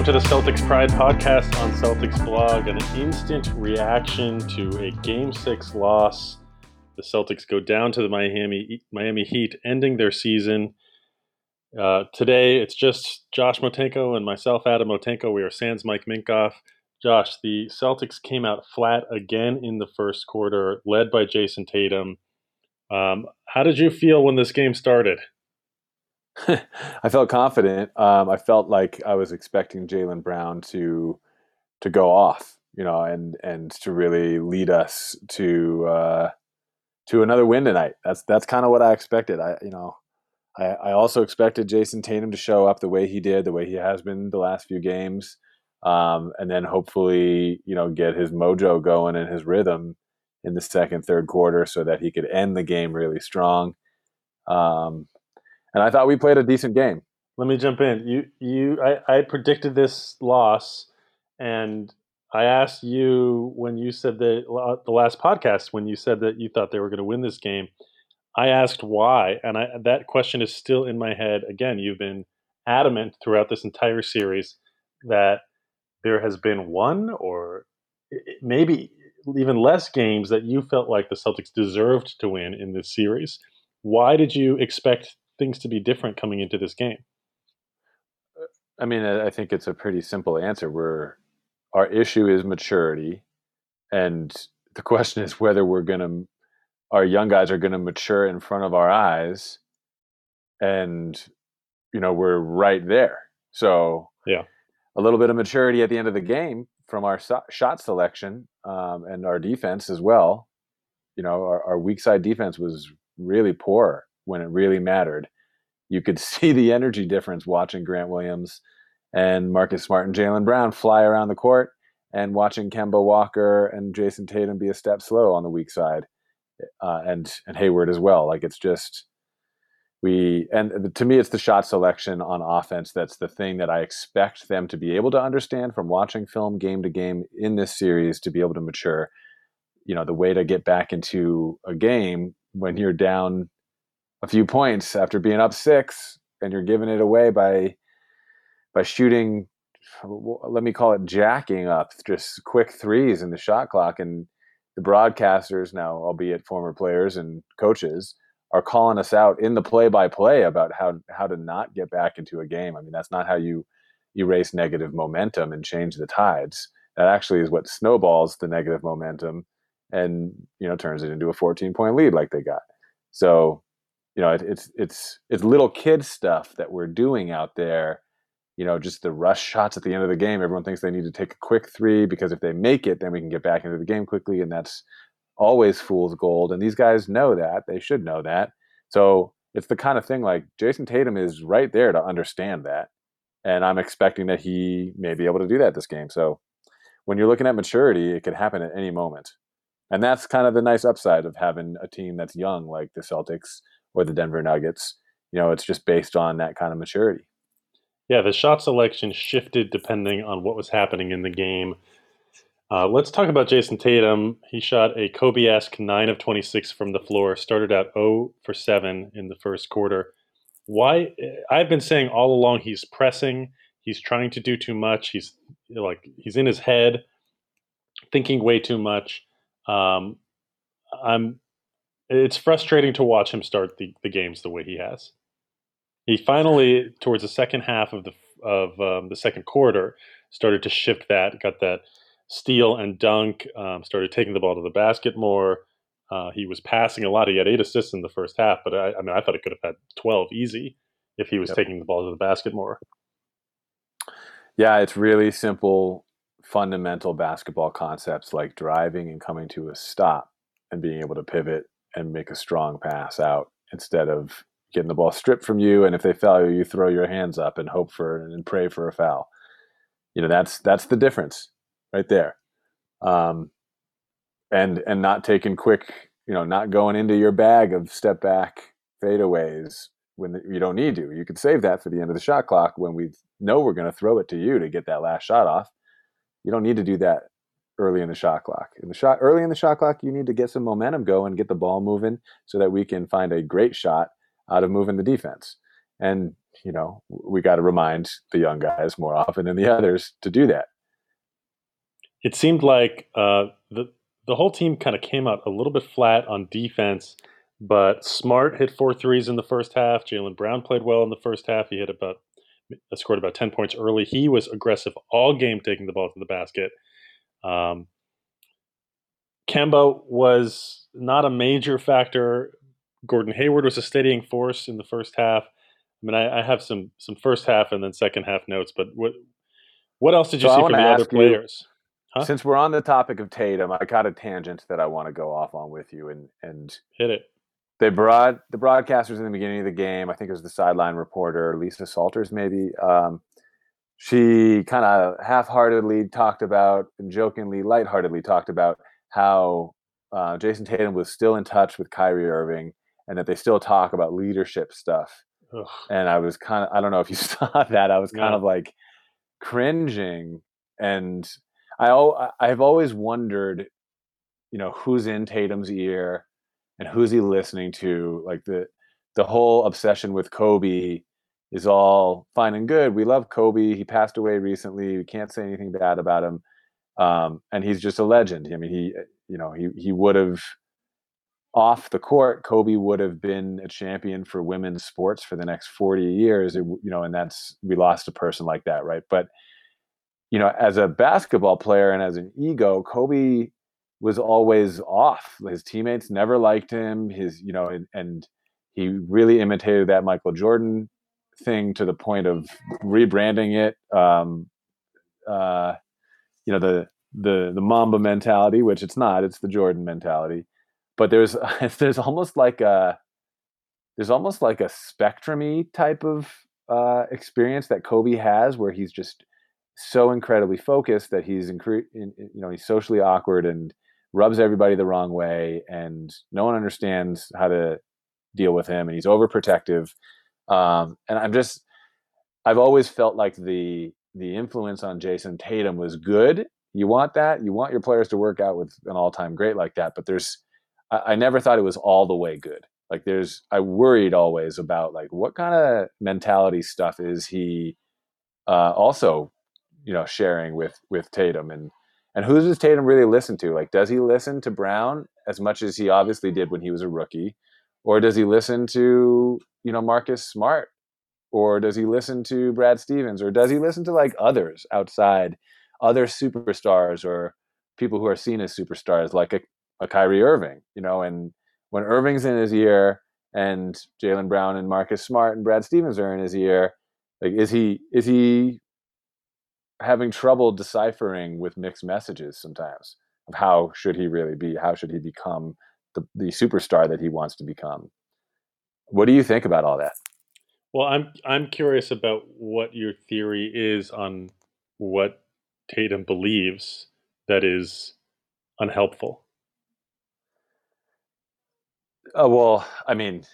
Welcome to the Celtics Pride podcast on Celtics blog, an instant reaction to a game six loss. The Celtics go down to the Miami Miami Heat, ending their season. Uh, today, it's just Josh Motenko and myself, Adam Motenko. We are Sans Mike Minkoff. Josh, the Celtics came out flat again in the first quarter, led by Jayson Tatum. Um, how did you feel when this game started? I felt confident. Um, I felt like I was expecting Jaylen Brown to to go off, you know, and and to really lead us to uh, to another win tonight. That's that's kind of what I expected. I you know, I, I also expected Jayson Tatum to show up the way he did, the way he has been the last few games, um, and then hopefully you know get his mojo going and his rhythm in the second, third quarter, so that he could end the game really strong. Um, and I thought we played a decent game. Let me jump in. You, you, I, I predicted this loss, and I asked you when you said that the last podcast when you said that you thought they were going to win this game. I asked why, and I, that question is still in my head. Again, you've been adamant throughout this entire series that there has been one or maybe even less games that you felt like the Celtics deserved to win in this series. Why did you expect things to be different coming into this game? I mean, I think it's a pretty simple answer. Where our issue is maturity, and the question is whether we're going to, our young guys are going to mature in front of our eyes, and you know we're right there. So yeah, a little bit of maturity at the end of the game from our so- shot selection um, and our defense as well. You know, our, our weak side defense was really poor when it really mattered. You could see the energy difference watching Grant Williams and Marcus Smart and Jaylen Brown fly around the court and watching Kemba Walker and Jayson Tatum be a step slow on the weak side uh, and and Hayward as well. Like it's just we and to me it's the shot selection on offense that's the thing that I expect them to be able to understand from watching film game to game in this series to be able to mature. You know, the way to get back into a game when you're down a few points. After being up six and you're giving it away by by shooting let me call it jacking up just quick threes in the shot clock and the broadcasters now albeit former players and coaches are calling us out in the play by play about how how to not get back into a game. I mean that's not how you erase negative momentum and change the tides. That actually is what snowballs the negative momentum and you know turns it into a 14 point lead like they got. So you know, it, it's it's it's little kid stuff that we're doing out there. You know, just the rush shots at the end of the game. Everyone thinks they need to take a quick three because if they make it, then we can get back into the game quickly, and that's always fool's gold. And these guys know that; they should know that. So it's the kind of thing like Jason Tatum is right there to understand that, and I'm expecting that he may be able to do that this game. So when you're looking at maturity, it could happen at any moment. And that's kind of the nice upside of having a team that's young like the Celtics or the Denver Nuggets. You know, it's just based on that kind of maturity. Yeah, the shot selection shifted depending on what was happening in the game. Uh, let's talk about Jayson Tatum. He shot a Kobe esque 9 of 26 from the floor, started out 0 for 7 in the first quarter. Why? I've been saying all along he's pressing, he's trying to do too much, he's like, he's in his head, thinking way too much. Um, I'm it's frustrating to watch him start the, the games the way he has. He finally, towards the second half of the of um, the second quarter, started to shift that. Got that steal and dunk. Um, started taking the ball to the basket more. Uh, he was passing a lot. He had eight assists in the first half, but I, I mean, I thought he could have had twelve easy if he was yep. taking the ball to the basket more. Yeah, it's really simple, fundamental basketball concepts like driving and coming to a stop and being able to pivot and make a strong pass out instead of getting the ball stripped from you and if they foul you you throw your hands up and hope for and pray for a foul. You know that's that's the difference right there. Um, and and not taking quick you know not going into your bag of step back fadeaways when you don't need to. You could save that for the end of the shot clock when we know we're going to throw it to you to get that last shot off. You don't need to do that early in the shot clock. In the shot early in the shot clock, you need to get some momentum going, get the ball moving, so that we can find a great shot out of moving the defense. And you know, we got to remind the young guys more often than the others to do that. It seemed like uh, the the whole team kind of came out a little bit flat on defense, but Smart hit four threes in the first half. Jaylen Brown played well in the first half. He hit about scored about ten points early. He was aggressive all game, taking the ball to the basket. Um, Kemba was not a major factor. Gordon Hayward was a steadying force in the first half. I mean, I, I have some some first half and then second half notes, but what what else did you So see from the other ask you- players? Huh? Since we're on the topic of Tatum, I got a tangent that I want to go off on with you, and and Hit it. they brought the broadcasters in the beginning of the game. I think it was the sideline reporter, Lisa Salters, maybe. Um, she kind of half-heartedly talked about and jokingly, lightheartedly talked about how uh, Jayson Tatum was still in touch with Kyrie Irving, and that they still talk about leadership stuff. Ugh. And I was kind of, I don't know if you saw that. I was kind No. of like cringing, and I, I've always wondered, you know, who's in Tatum's ear and who's he listening to like the the whole obsession with kobe is all fine and good. We love kobe. He passed away recently. We can't say anything bad about him. Um, and he's just a legend. I mean he you know he he would have off the court kobe would have been a champion for women's sports for the next 40 years. It, you know and that's we lost a person like that right? But you know as a basketball player and as an ego kobe was always off. His teammates never liked him. His, you know, and, and he really imitated that Michael Jordan thing to the point of rebranding it. Um, uh, you know, the the the Mamba mentality, which it's not. It's the Jordan mentality. But there's there's almost like a there's almost like a spectrumy type of uh, experience that Kobe has, where he's just so incredibly focused that he's incre- in, you know he's socially awkward and rubs everybody the wrong way and no one understands how to deal with him and he's overprotective um, and i'm just i've always felt like the the influence on jayson tatum was good. You want that? You want your players to work out with an all-time great like that but there's i, I never thought it was all the way good. Like there's i worried always about like what kind of mentality stuff is he uh, also you know sharing with with tatum? And and who does Tatum really listen to? Like, does he listen to Brown as much as he obviously did when he was a rookie, or does he listen to you know Marcus Smart, or does he listen to Brad Stevens, or does he listen to like others outside, other superstars or people who are seen as superstars, like a, a Kyrie Irving, you know? And when Irving's in his ear, and Jaylen Brown and Marcus Smart and Brad Stevens are in his ear, like is he is he having trouble deciphering with mixed messages sometimes of how should he really be? How should he become the, the superstar that he wants to become what do you think about all that Well, I'm I'm curious about what your theory is on what Tatum believes that is unhelpful. oh well i mean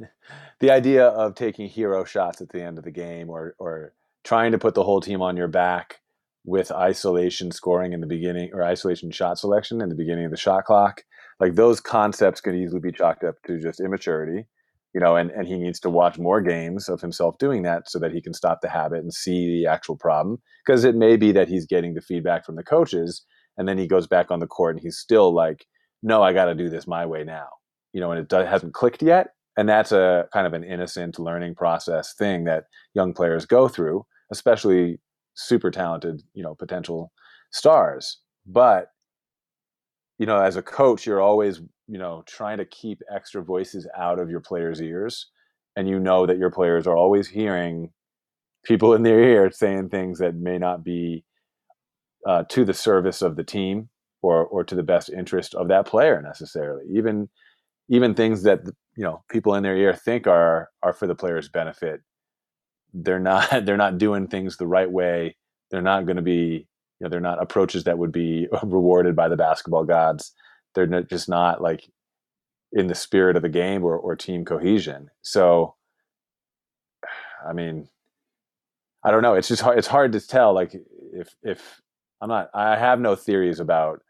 the idea of taking hero shots at the end of the game or or trying to put the whole team on your back with isolation scoring in the beginning or isolation shot selection in the beginning of the shot clock like those concepts could easily be chalked up to just immaturity you know and, and he needs to watch more games of himself doing that so that he can stop the habit and see the actual problem. Because it may be that he's getting the feedback from the coaches and then he goes back on the court and he's still like no i got to do this my way now you know and it do- hasn't clicked yet and that's a kind of an innocent learning process thing that young players go through especially super talented you know potential stars. But you know as a coach you're always you know trying to keep extra voices out of your players ears and you know that your players are always hearing people in their ear saying things that may not be uh, to the service of the team or or to the best interest of that player necessarily. Even even things that you know people in their ear think are are for the player's benefit they're not they're not doing things the right way they're not going to be know they're not approaches that would be rewarded by the basketball gods they're not, just not like in the spirit of the game or, or team cohesion so i mean i don't know it's just hard it's hard to tell like if if i'm not i have no theories about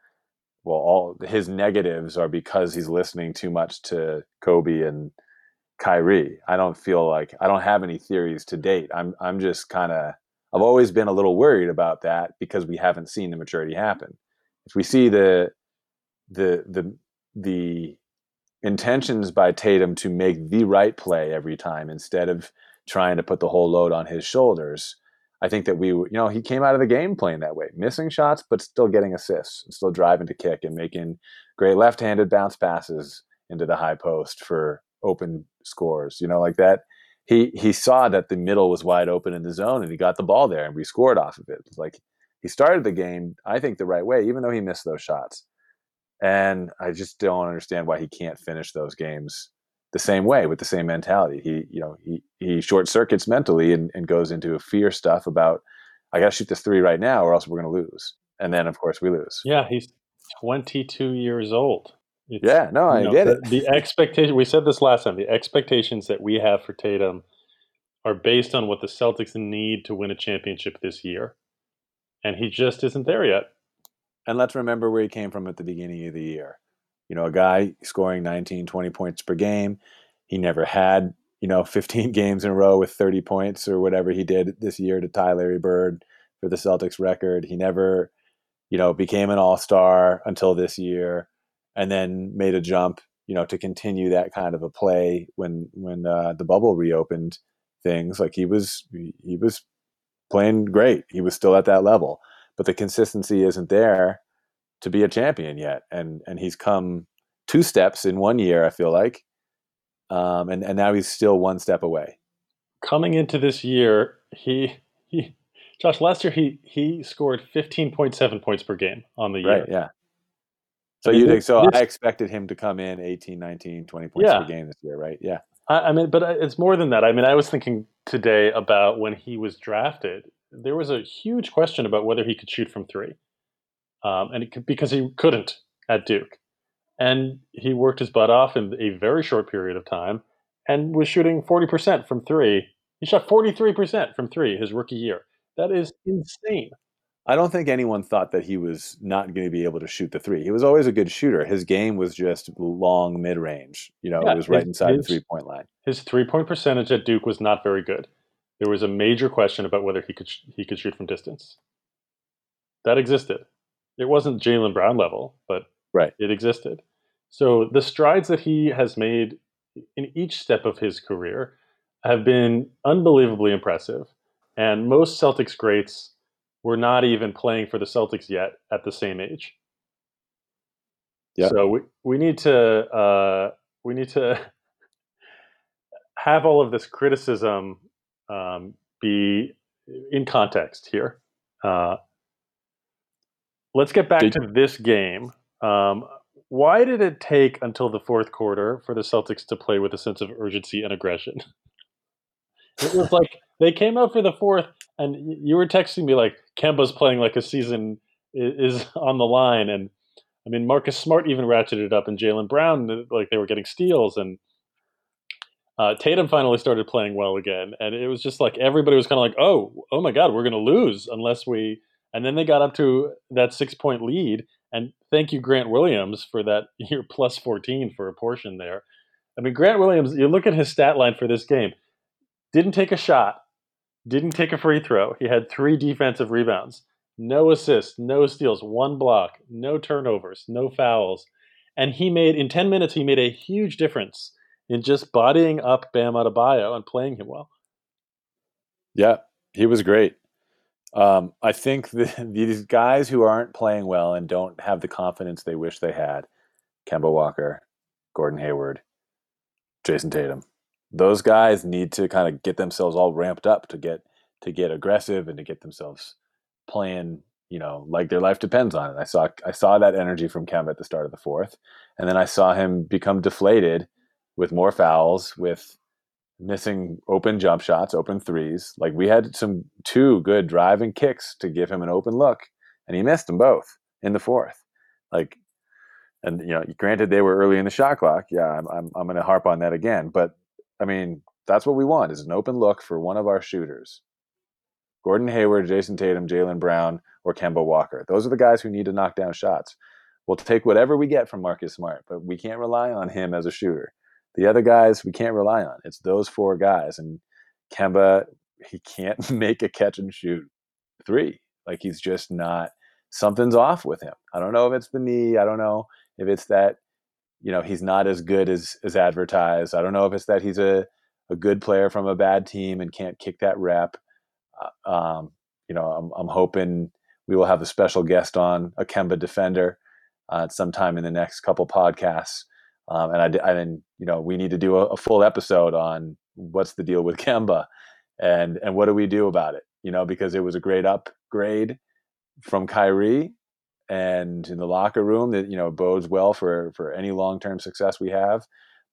well all his negatives are because he's listening too much to kobe and Kyrie. I don't feel like I don't have any theories to date. I'm I'm just kind of I've always been a little worried about that because we haven't seen the maturity happen. If we see the the the the intentions by Tatum to make the right play every time instead of trying to put the whole load on his shoulders, I think that we, you know, he came out of the game playing that way, missing shots, but still getting assists, still driving to kick and making great left-handed bounce passes into the high post for open scores. You know, like that. He he saw that the middle was wide open in the zone, and he got the ball there, and we scored off of it. Like he started the game, I think, the right way, even though he missed those shots. And I just don't understand why he can't finish those games the same way with the same mentality. He, you know, he he short circuits mentally and, and goes into fear stuff about I got to shoot this three right now or else we're to lose. And then of course we lose. Yeah, he's 22 years old. It's, yeah, no, I know, get the, it. The expectation we said this last time. The expectations that we have for Tatum are based on what the Celtics need to win a championship this year, and he just isn't there yet. And let's remember where he came from at the beginning of the year you know, a guy scoring 19, 20 points per game. He never had, you know, 15 games in a row with 30 points or whatever he did this year to tie Larry Bird for the Celtics record. He never, you know, became an all star until this year and then made a jump, you know, to continue that kind of a play when, when uh, the bubble reopened things. Like he was, he was playing great. He was still at that level, but the consistency isn't there to be a champion yet, and and he's come two steps in one year. I feel like, um, and and now he's still one step away. Coming into this year, he he Josh last year he he scored fifteen point seven points per game on the year. Right. Yeah. So you think so? I expected him to come in 18, 19, 20 points yeah. per game this year, right? Yeah. I, I mean, but uh, it's more than that. I mean, I was thinking today about when he was drafted. There was a huge question about whether he could shoot from three um, and it, because he couldn't at Duke, and he worked his butt off in a very short period of time, and was shooting forty percent from three. He shot forty three percent from three his rookie year. That is insane. I don't think anyone thought that he was not going to be able to shoot the three. He was always a good shooter. His game was just long mid range. You know, yeah, it was right his, inside his, the three point line. His three point percentage at Duke was not very good. There was a major question about whether he could he could shoot from distance. That existed. It wasn't Jaylen Brown level, but right. it existed. So the strides that he has made in each step of his career have been unbelievably impressive. And most Celtics greats were not even playing for the Celtics yet at the same age. Yeah. So we, we need to uh, we need to have all of this criticism um, be in context here. Uh, Let's get back did, to this game. Um, why did it take until the fourth quarter for the Celtics to play with a sense of urgency and aggression? It was like they came out for the fourth, and you were texting me like Kemba's playing like a season is on the line, and I mean Marcus Smart even ratcheted up, and Jaylen Brown like they were getting steals, and uh, Tatum finally started playing well again, and it was just like everybody was kind of like, "Oh, oh my God, we're going to lose unless we and then they got up to that six point lead. And thank you, Grant Williams, for that year plus 14 for a portion there. I mean, Grant Williams, you look at his stat line for this game, didn't take a shot, didn't take a free throw. He had three defensive rebounds, no assists, no steals, one block, no turnovers, no fouls. And he made, in 10 minutes, he made a huge difference in just bodying up Bam Adebayo and playing him well. Yeah, he was great. Um, I think the, these guys who aren't playing well and don't have the confidence they wish they had, Kemba Walker, Gordon Hayward, Jayson Tatum, those guys need to kind of get themselves all ramped up to get to get aggressive and to get themselves playing, you know, like their life depends on it. I saw I saw that energy from Kemba at the start of the fourth, and then I saw him become deflated with more fouls, with missing open jump shots, open threes. Like we had some two good driving kicks to give him an open look, and he missed them both in the fourth. Like, and you know, granted they were early in the shot clock. Yeah, I'm I'm, I'm going to harp on that again, but I mean that's what we want is an open look for one of our shooters. Gordon Hayward, Jayson Tatum, Jaylen Brown, or Kemba Walker. Those are the guys who need to knock down shots. We'll take whatever we get from Marcus Smart, but we can't rely on him as a shooter. The other guys we can't rely on. It's those four guys, and Kemba he can't make a catch and shoot three. Like he's just not. Something's off with him. I don't know if it's the knee. I don't know if it's that you know he's not as good as as advertised. I don't know if it's that he's a a good player from a bad team and can't kick that rep. Uh, um, you know, I'm, I'm hoping we will have a special guest on a Kemba defender uh, sometime in the next couple podcasts. Um, and I, I didn't, you know, we need to do a, a, full episode on what's the deal with Kemba and, and what do we do about it? You know, because it was a great upgrade from Kyrie and in the locker room that, you know, bodes well for, for any long-term success we have.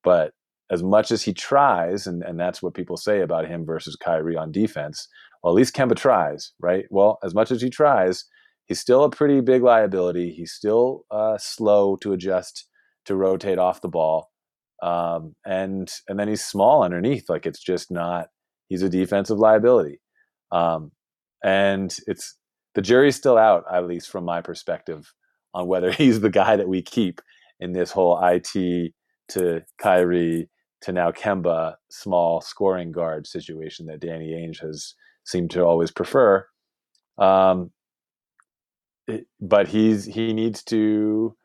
But as much as he tries, and, and that's what people say about him versus Kyrie on defense, well, at least Kemba tries, right? Well, as much as he tries, he's still a pretty big liability. He's still uh, slow to adjust to rotate off the ball, um, and and then he's small underneath. Like it's just not. He's a defensive liability, um, and it's the jury's still out, at least from my perspective, on whether he's the guy that we keep in this whole it to Kyrie to now Kemba small scoring guard situation that Danny Ainge has seemed to always prefer. Um, but he's he needs to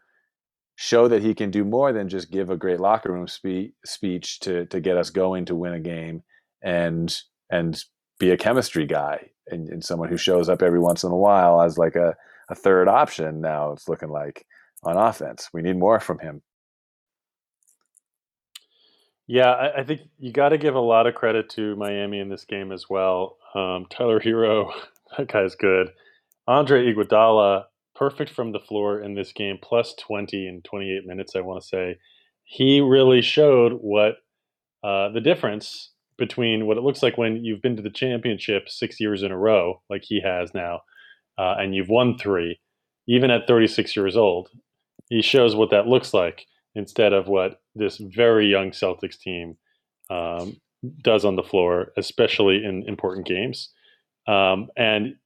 show that he can do more than just give a great locker room spe- speech to to get us going to win a game and and be a chemistry guy and, and someone who shows up every once in a while as like a, a third option now it's looking like on offense we need more from him yeah, I, I think you got to give a lot of credit to Miami in this game as well. Um, Tyler Herro, that guy's good. Andre Iguodala, perfect from the floor in this game, plus 20 in 28 minutes, I want to say. He really showed what uh, the difference between what it looks like when you've been to the championship six years in a row, like he has now, uh, and you've won three, even at 36 years old. He shows what that looks like instead of what this very young Celtics team um, does on the floor, especially in important games. Um, and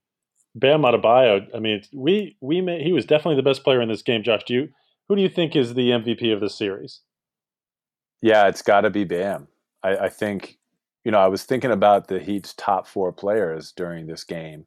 Bam Adebayo, I mean, we we may, he was definitely the best player in this game. Josh, do you who do you think is the MVP of the series? Yeah, it's got to be Bam. I, I think you know I was thinking about the Heat's top four players during this game.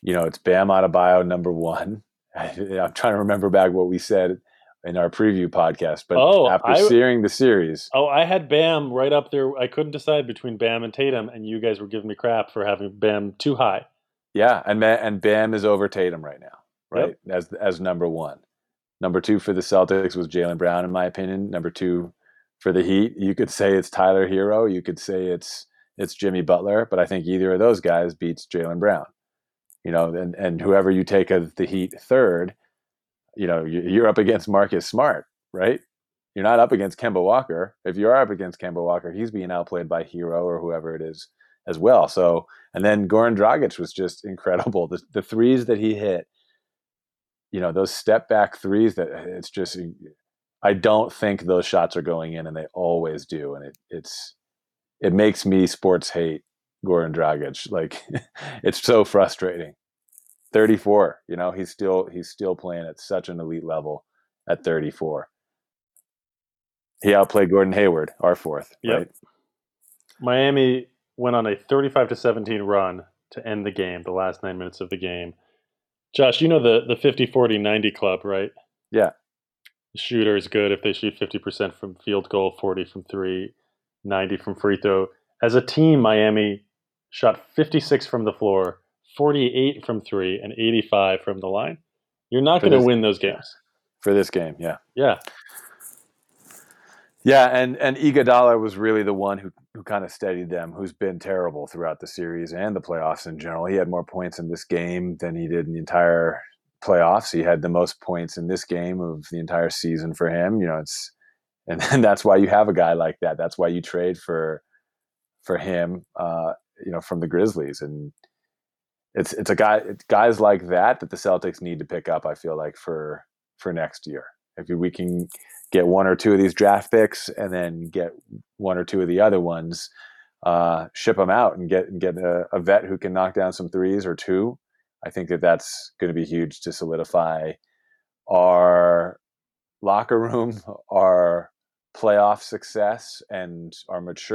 You know, it's Bam Adebayo number one. I, I'm trying to remember back what we said in our preview podcast. But oh, after I, seeing the series, oh, I had Bam right up there. I couldn't decide between Bam and Tatum, and you guys were giving me crap for having Bam too high. Yeah, and and Bam is over Tatum right now, right? Yep. As as number one. Number two for the Celtics was Jaylen Brown, in my opinion. Number two for the Heat, you could say it's Tyler Herro. You could say it's it's Jimmy Butler, but I think either of those guys beats Jaylen Brown. You know, and and whoever you take of the Heat third, you know, you're up against Marcus Smart, right? You're not up against Kemba Walker. If you are up against Kemba Walker, he's being outplayed by Herro or whoever it is as well. So, and then Goran Dragic was just incredible. The, the threes that he hit, you know, those step back threes that it's just, I don't think those shots are going in and they always do. And it, it's, it makes me sports hate Goran Dragic. Like it's so frustrating. 34. You know, he's still he's still playing at such an elite level at 34. He outplayed Gordon Hayward, our fourth. Yep. Right? Miami went on a 35 to 17 run to end the game, the last nine minutes of the game. Josh, you know the the 50 40 90 club, right? Yeah. Shooter is good if they shoot 50% from field goal, 40 from three, 90 from free throw. As a team, Miami shot 56 from the floor, 48 from three and 85 from the line. You're not going to win those games. For this game, yeah. Yeah. Yeah, and and Iguodala was really the one who who kind of steadied them, who's been terrible throughout the series and the playoffs in general. He had more points in this game than he did in the entire playoffs. He had the most points in this game of the entire season for him. You know, it's and, and that's why you have a guy like that. That's why you trade for for him. Uh, you know, from the Grizzlies, and it's it's a guy it's guys like that that the Celtics need to pick up. I feel like for for next year, if we can get one or two of these draft picks and then get one or two of the other ones, uh, ship them out and get and get a, a vet who can knock down some threes or two. I think that that's going to be huge to solidify our locker room, our playoff success and our maturity